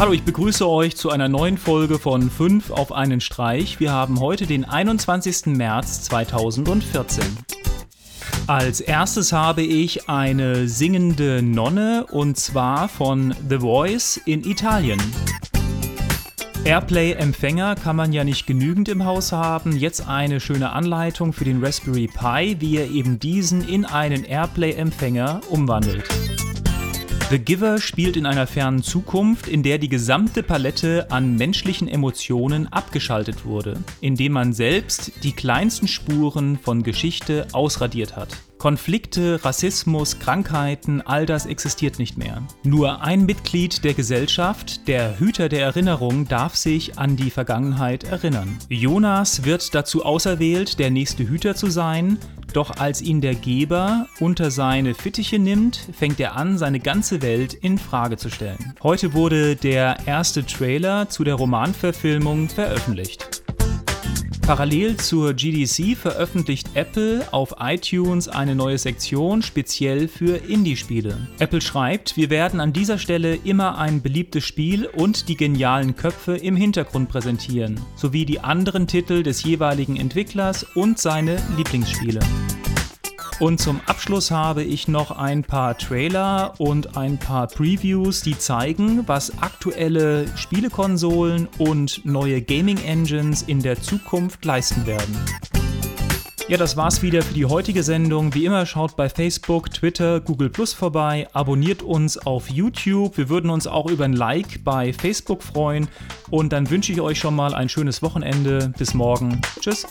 Hallo, ich begrüße euch zu einer neuen Folge von 5 auf einen Streich. Wir haben heute den 21. März 2014. Als erstes habe ich eine singende Nonne und zwar von The Voice in Italien. Airplay-Empfänger kann man ja nicht genügend im Haus haben. Jetzt eine schöne Anleitung für den Raspberry Pi, wie ihr eben diesen in einen Airplay-Empfänger umwandelt. The Giver spielt in einer fernen Zukunft, in der die gesamte Palette an menschlichen Emotionen abgeschaltet wurde, indem man selbst die kleinsten Spuren von Geschichte ausradiert hat. Konflikte, Rassismus, Krankheiten, all das existiert nicht mehr. Nur ein Mitglied der Gesellschaft, der Hüter der Erinnerung, darf sich an die Vergangenheit erinnern. Jonas wird dazu auserwählt, der nächste Hüter zu sein, doch als ihn der Geber unter seine Fittiche nimmt, fängt er an, seine ganze Welt in Frage zu stellen. Heute wurde der erste Trailer zu der Romanverfilmung veröffentlicht. Parallel zur GDC veröffentlicht Apple auf iTunes eine neue Sektion speziell für Indie-Spiele. Apple schreibt, wir werden an dieser Stelle immer ein beliebtes Spiel und die genialen Köpfe im Hintergrund präsentieren, sowie die anderen Titel des jeweiligen Entwicklers und seine Lieblingsspiele. Und zum Abschluss habe ich noch ein paar Trailer und ein paar Previews, die zeigen, was aktuelle Spielekonsolen und neue Gaming Engines in der Zukunft leisten werden. Ja, das war's wieder für die heutige Sendung. Wie immer schaut bei Facebook, Twitter, Google Plus vorbei, abonniert uns auf YouTube. Wir würden uns auch über ein Like bei Facebook freuen. Und dann wünsche ich euch schon mal ein schönes Wochenende. Bis morgen. Tschüss.